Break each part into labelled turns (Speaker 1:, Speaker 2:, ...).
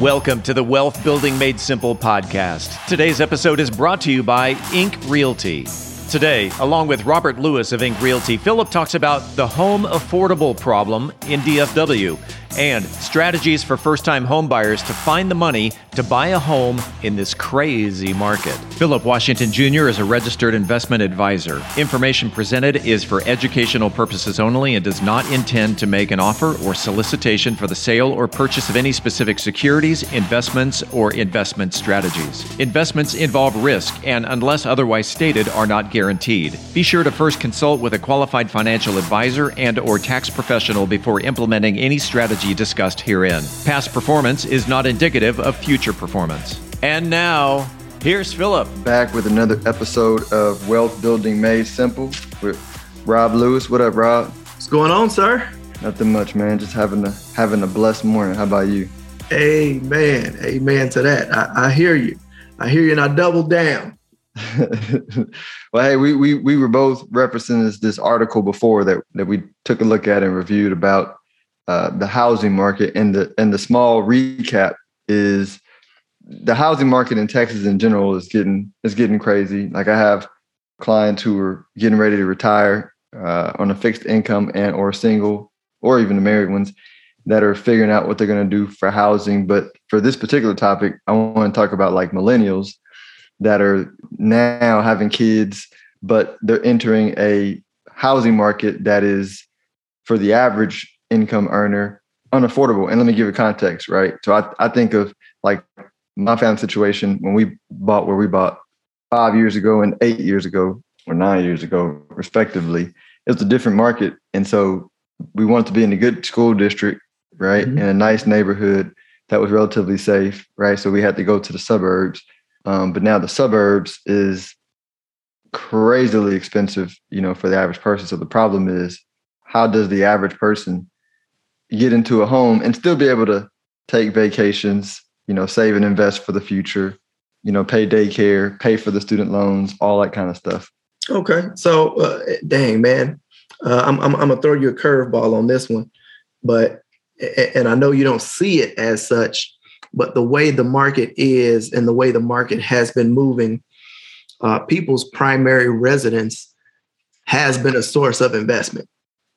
Speaker 1: Welcome to the Wealth Building Made Simple podcast. Today's episode is brought to you by Ink Realty. Today, along with Robert Lewis of Ink Realty, Philip talks about the home affordable problem in DFW and strategies for first time homebuyers to find the money to buy a home in this crazy market. Philip Washington Jr. is a registered investment advisor. Information presented is for educational purposes only and does not intend to make an offer or solicitation for the sale or purchase of any specific securities, investments, or investment strategies. Investments involve risk and, unless otherwise stated, are not guaranteed. Be sure to first consult with a qualified financial advisor and or tax professional before implementing any strategy strategy discussed herein. Past performance is not indicative of future performance. And now, here's Philip.
Speaker 2: Back with another episode of Wealth Building Made Simple with Rob Lewis. What up, Rob?
Speaker 3: What's going on, sir?
Speaker 2: Nothing much, man. Just having a having a blessed morning. How about you?
Speaker 3: Amen. Amen to that. I, I hear you. I hear you, and I double down.
Speaker 2: well, hey, we we we were both referencing this, this article before that that we took a look at and reviewed about uh, the housing market and the and the small recap is the housing market in Texas in general is getting is getting crazy. Like I have clients who are getting ready to retire uh, on a fixed income and or single or even the married ones that are figuring out what they're going to do for housing. But for this particular topic, I want to talk about like millennials that are now having kids, but they're entering a housing market that is for the average income earner unaffordable. And let me give you context, right? So I, I think of like my family situation when we bought where we bought five years ago and eight years ago or nine years ago, respectively. It was a different market. And so we wanted to be in a good school district, right? Mm-hmm. In a nice neighborhood that was relatively safe, right? So we had to go to the suburbs. Um, but now the suburbs is crazily expensive, you know, for the average person. So the problem is, how does the average person get into a home and still be able to take vacations, you know, save and invest for the future, you know, pay daycare, pay for the student loans, all that kind of stuff.
Speaker 3: Okay. So, uh, dang, man, uh, I'm, I'm, I'm going to throw you a curveball on this one. But, and I know you don't see it as such, but the way the market is and the way the market has been moving, uh, people's primary residence has been a source of investment.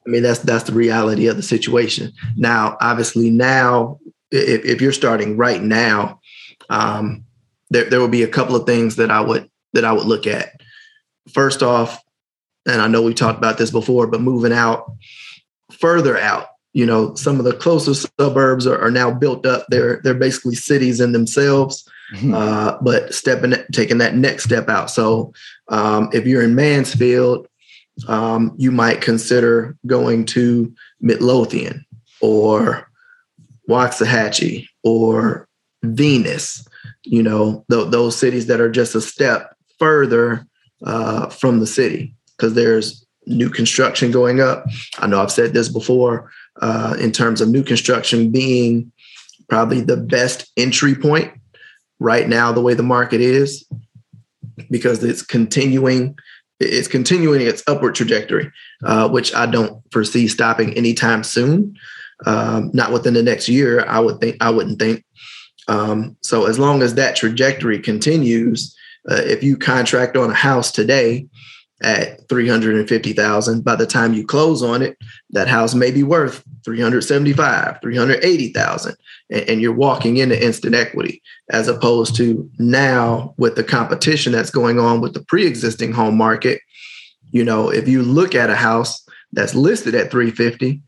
Speaker 3: I mean, that's that's the reality of the situation. Now, obviously, now if, if you're starting right now, um, there there will be a couple of things that I would that I would look at. First off, and I know we talked about this before, but moving out further out, you know, some of the closest suburbs are, are now built up. They're they're basically cities in themselves. Mm-hmm. Uh, but stepping taking that next step out. So um, if you're in Mansfield um, you might consider going to Midlothian or Waxahachie or Venus, you know, th- those cities that are just a step further uh, from the city because there's new construction going up. I know I've said this before uh, in terms of new construction being probably the best entry point right now, the way the market is, because it's continuing it's continuing its upward trajectory, uh, which I don't foresee stopping anytime soon. Um, not within the next year, I would think. I wouldn't think. Um, so as long as that trajectory continues, uh, if you contract on a house today at 350,000 by the time you close on it that house may be worth 375 380,000 and, and you're walking into instant equity as opposed to now with the competition that's going on with the pre-existing home market. You know if you look at a house that's listed at 350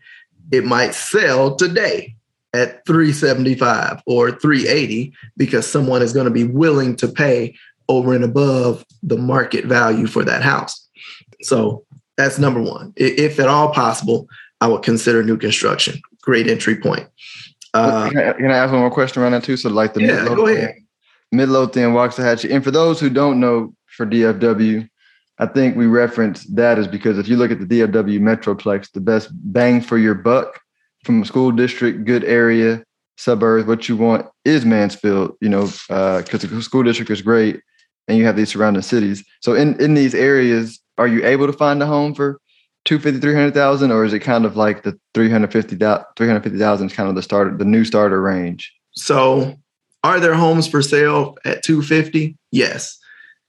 Speaker 3: it might sell today at 375 or 380 because someone is going to be willing to pay over and above the market value for that house so that's number one. If at all possible, I would consider new construction. Great entry point.
Speaker 2: Uh, can, I, can, I, ask one more question around that too? So like the
Speaker 3: yeah, Midlothian.
Speaker 2: Midlothian, Waxahachie. And for those who don't know for DFW, I think we reference that is because if you look at the DFW Metroplex, the best bang for your buck from a school district, good area, suburbs, what you want is Mansfield, you know, because uh, the school district is great and you have these surrounding cities. So in, in these areas, are you able to find a home for 250 300,000 or is it kind of like the 350,000 350,000 is kind of the starter the new starter range?
Speaker 3: So are there homes for sale at 250? Yes.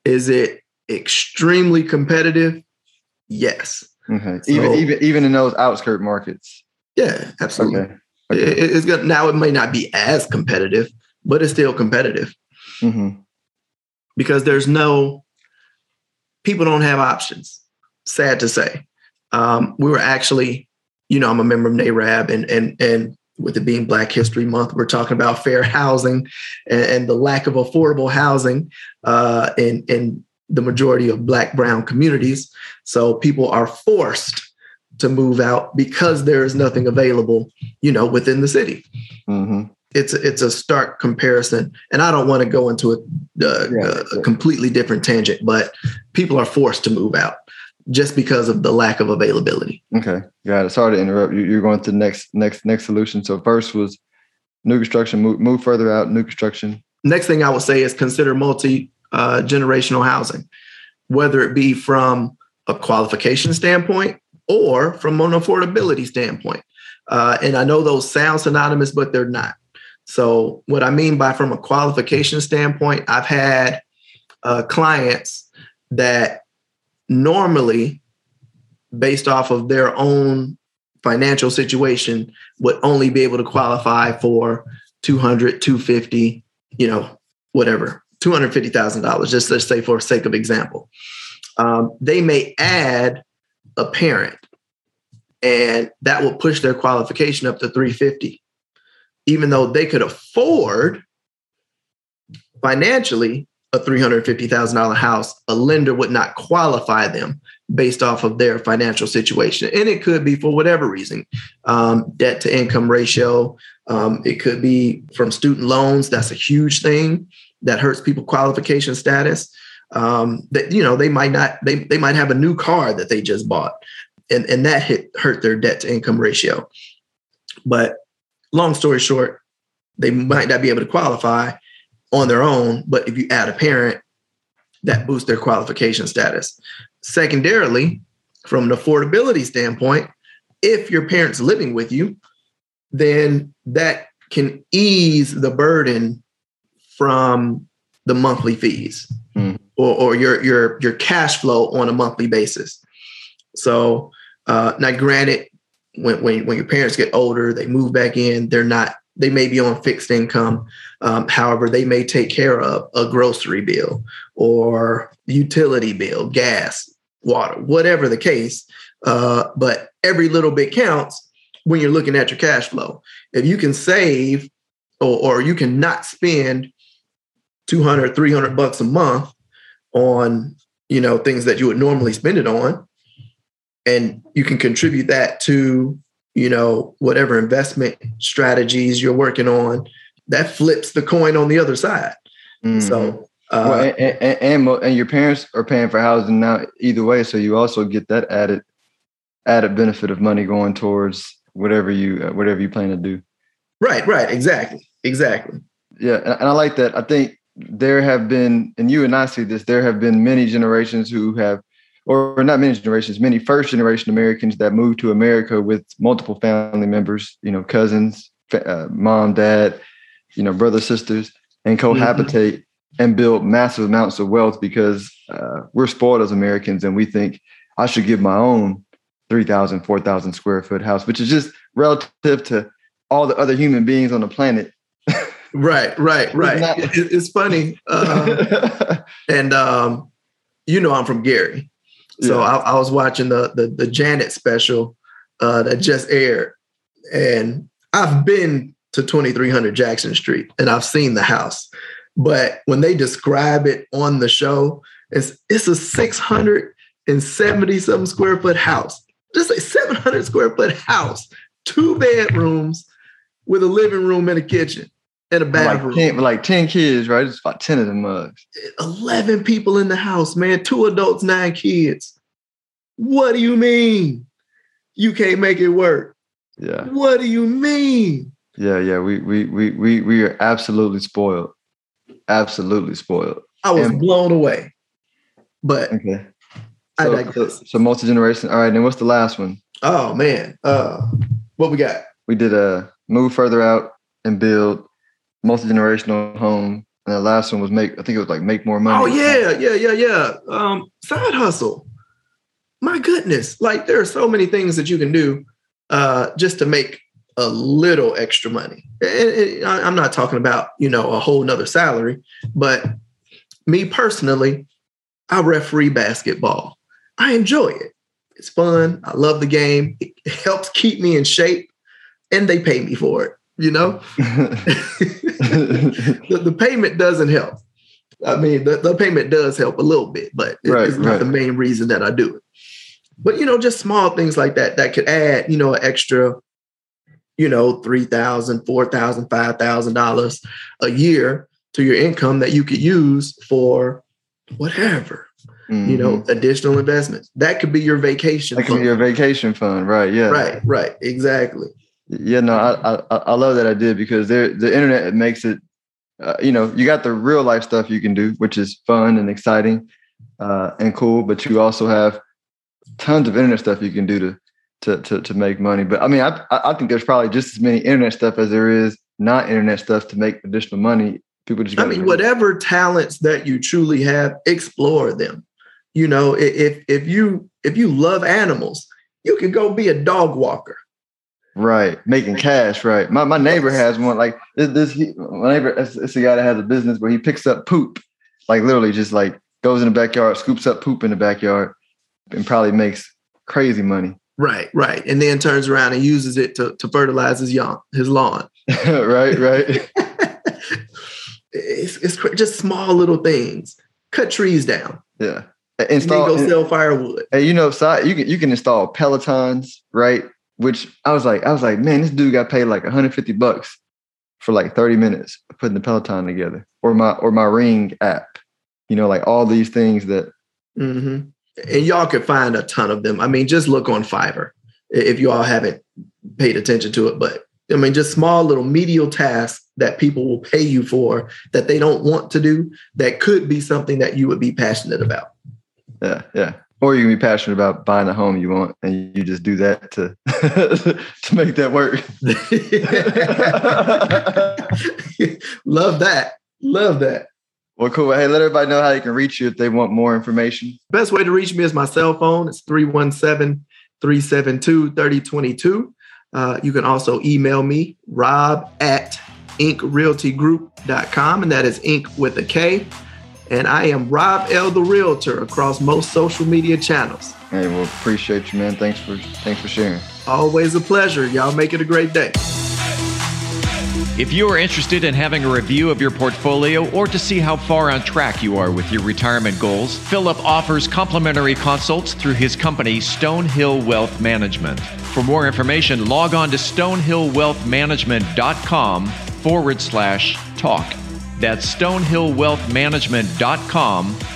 Speaker 3: Is it extremely competitive? Yes.
Speaker 2: Okay. So, even even even in those outskirt markets.
Speaker 3: Yeah, absolutely. Okay. okay. It, it's good. Now it may not be as competitive, but it's still competitive. Mm-hmm. Because there's no people don't have options. Sad to say. Um, we were actually, you know, I'm a member of NAREB and and and with it being Black History Month, we're talking about fair housing and, and the lack of affordable housing uh, in, in the majority of Black, Brown communities. So people are forced to move out because there is nothing available, you know, within the city. Mm-hmm. It's a, it's a stark comparison, and I don't want to go into a, uh, yeah, a, a completely different tangent, but people are forced to move out just because of the lack of availability.
Speaker 2: Okay, got it. Sorry to interrupt. You're going to the next next next solution. So first was new construction. Move, move further out. New construction.
Speaker 3: Next thing I would say is consider multi uh, generational housing, whether it be from a qualification standpoint or from an affordability standpoint. Uh, and I know those sound synonymous, but they're not. So what I mean by from a qualification standpoint, I've had uh, clients that normally based off of their own financial situation would only be able to qualify for 200 250 you know whatever $250000 just let's say for sake of example. Um, they may add a parent and that will push their qualification up to 350 even though they could afford financially a $350,000 house, a lender would not qualify them based off of their financial situation. And it could be for whatever reason um, debt to income ratio. Um, it could be from student loans. That's a huge thing that hurts people qualification status. Um, that you know they might not they they might have a new car that they just bought, and and that hit hurt their debt to income ratio. But long story short, they might not be able to qualify on their own, but if you add a parent, that boosts their qualification status. Secondarily, from an affordability standpoint, if your parents living with you, then that can ease the burden from the monthly fees mm. or, or your your your cash flow on a monthly basis. So uh, now, granted, when, when when your parents get older, they move back in. They're not they may be on fixed income. Um, however, they may take care of a grocery bill or utility bill, gas, water, whatever the case. Uh, but every little bit counts when you're looking at your cash flow. If you can save or, or you can not spend 200, 300 bucks a month on, you know, things that you would normally spend it on, and you can contribute that to you know, whatever investment strategies you're working on, that flips the coin on the other side. Mm-hmm. So, uh,
Speaker 2: well, and, and, and, and, your parents are paying for housing now either way. So you also get that added, added benefit of money going towards whatever you, uh, whatever you plan to do.
Speaker 3: Right. Right. Exactly. Exactly.
Speaker 2: Yeah. And, and I like that. I think there have been, and you and I see this, there have been many generations who have or not many generations, many first generation Americans that moved to America with multiple family members, you know, cousins, uh, mom, dad, you know, brothers, sisters, and cohabitate mm-hmm. and build massive amounts of wealth because uh, we're spoiled as Americans and we think I should give my own 3,000, 4,000 square foot house, which is just relative to all the other human beings on the planet.
Speaker 3: right, right, right. It's, it's funny. Uh, and, um, you know, I'm from Gary. So yeah. I, I, was watching the, the, the Janet special uh, that just aired, and I've been to 2300 Jackson Street and I've seen the house, but when they describe it on the show, it's it's a 670 something square foot house, just a 700 square foot house, two bedrooms with a living room and a kitchen and a bathroom.
Speaker 2: Like 10, like 10 kids, right? It's about 10 of them mugs.
Speaker 3: 11 people in the house, man. Two adults, nine kids. What do you mean? You can't make it work.
Speaker 2: Yeah.
Speaker 3: What do you mean?
Speaker 2: Yeah, yeah. We we we we we are absolutely spoiled. Absolutely spoiled.
Speaker 3: I was and, blown away. But
Speaker 2: okay. So, so, so multi-generation. All right, then what's the last one?
Speaker 3: Oh man. Uh what we got?
Speaker 2: We did a move further out and build multi generational home, and the last one was make. I think it was like make more money.
Speaker 3: Oh yeah, yeah, yeah, yeah. Um, side hustle. My goodness, like there are so many things that you can do uh, just to make a little extra money. I'm not talking about you know a whole nother salary, but me personally, I referee basketball. I enjoy it. It's fun. I love the game. It helps keep me in shape, and they pay me for it. You know, the, the, payment doesn't help. I mean, the, the, payment does help a little bit, but it, right, it's not right. the main reason that I do it. But you know, just small things like that that could add, you know, an extra, you know, three thousand, four thousand, five thousand dollars a year to your income that you could use for whatever mm-hmm. you know, mm-hmm. additional investments. That could be your vacation.
Speaker 2: That could fund. be your vacation fund, right? Yeah.
Speaker 3: Right. Right. Exactly.
Speaker 2: Yeah. No, I I, I love that I did because there the internet makes it. Uh, you know, you got the real life stuff you can do, which is fun and exciting uh, and cool. But you also have tons of internet stuff you can do to to to, to make money. But I mean, I I think there's probably just as many internet stuff as there is not internet stuff to make additional money. People just.
Speaker 3: I mean, whatever talents that you truly have, explore them. You know, if if you if you love animals, you can go be a dog walker.
Speaker 2: Right, making cash. Right. My my neighbor has one. Like this, this he, my neighbor, it's, it's a guy that has a business where he picks up poop, like literally just like goes in the backyard, scoops up poop in the backyard, and probably makes crazy money.
Speaker 3: Right, right, and then turns around and uses it to to fertilize his yawn, his lawn.
Speaker 2: right, right.
Speaker 3: it's it's just small little things. Cut trees down.
Speaker 2: Yeah
Speaker 3: install go sell firewood.
Speaker 2: Hey, you know, so you can you can install Pelotons, right? Which I was like, I was like, man, this dude got paid like 150 bucks for like 30 minutes putting the Peloton together, or my or my Ring app. You know, like all these things that.
Speaker 3: Mm-hmm. And y'all could find a ton of them. I mean, just look on Fiverr if you all haven't paid attention to it. But I mean, just small little medial tasks that people will pay you for that they don't want to do that could be something that you would be passionate about
Speaker 2: yeah, yeah. Or you can be passionate about buying the home you want, and you just do that to to make that work.
Speaker 3: Love that. Love that.
Speaker 2: Well, cool. Hey, let everybody know how you can reach you if they want more information.
Speaker 3: Best way to reach me is my cell phone. It's 317 372 3022. Uh, you can also email me, rob at inkrealtygroup.com, and that is ink with a K and I am Rob L. the Realtor across most social media channels.
Speaker 2: Hey, well, appreciate you, man. Thanks for thanks for sharing.
Speaker 3: Always a pleasure. Y'all make it a great day.
Speaker 1: If you are interested in having a review of your portfolio or to see how far on track you are with your retirement goals, Philip offers complimentary consults through his company, Stonehill Wealth Management. For more information, log on to stonehillwealthmanagement.com forward slash talk. That's stonehillwealthmanagement.com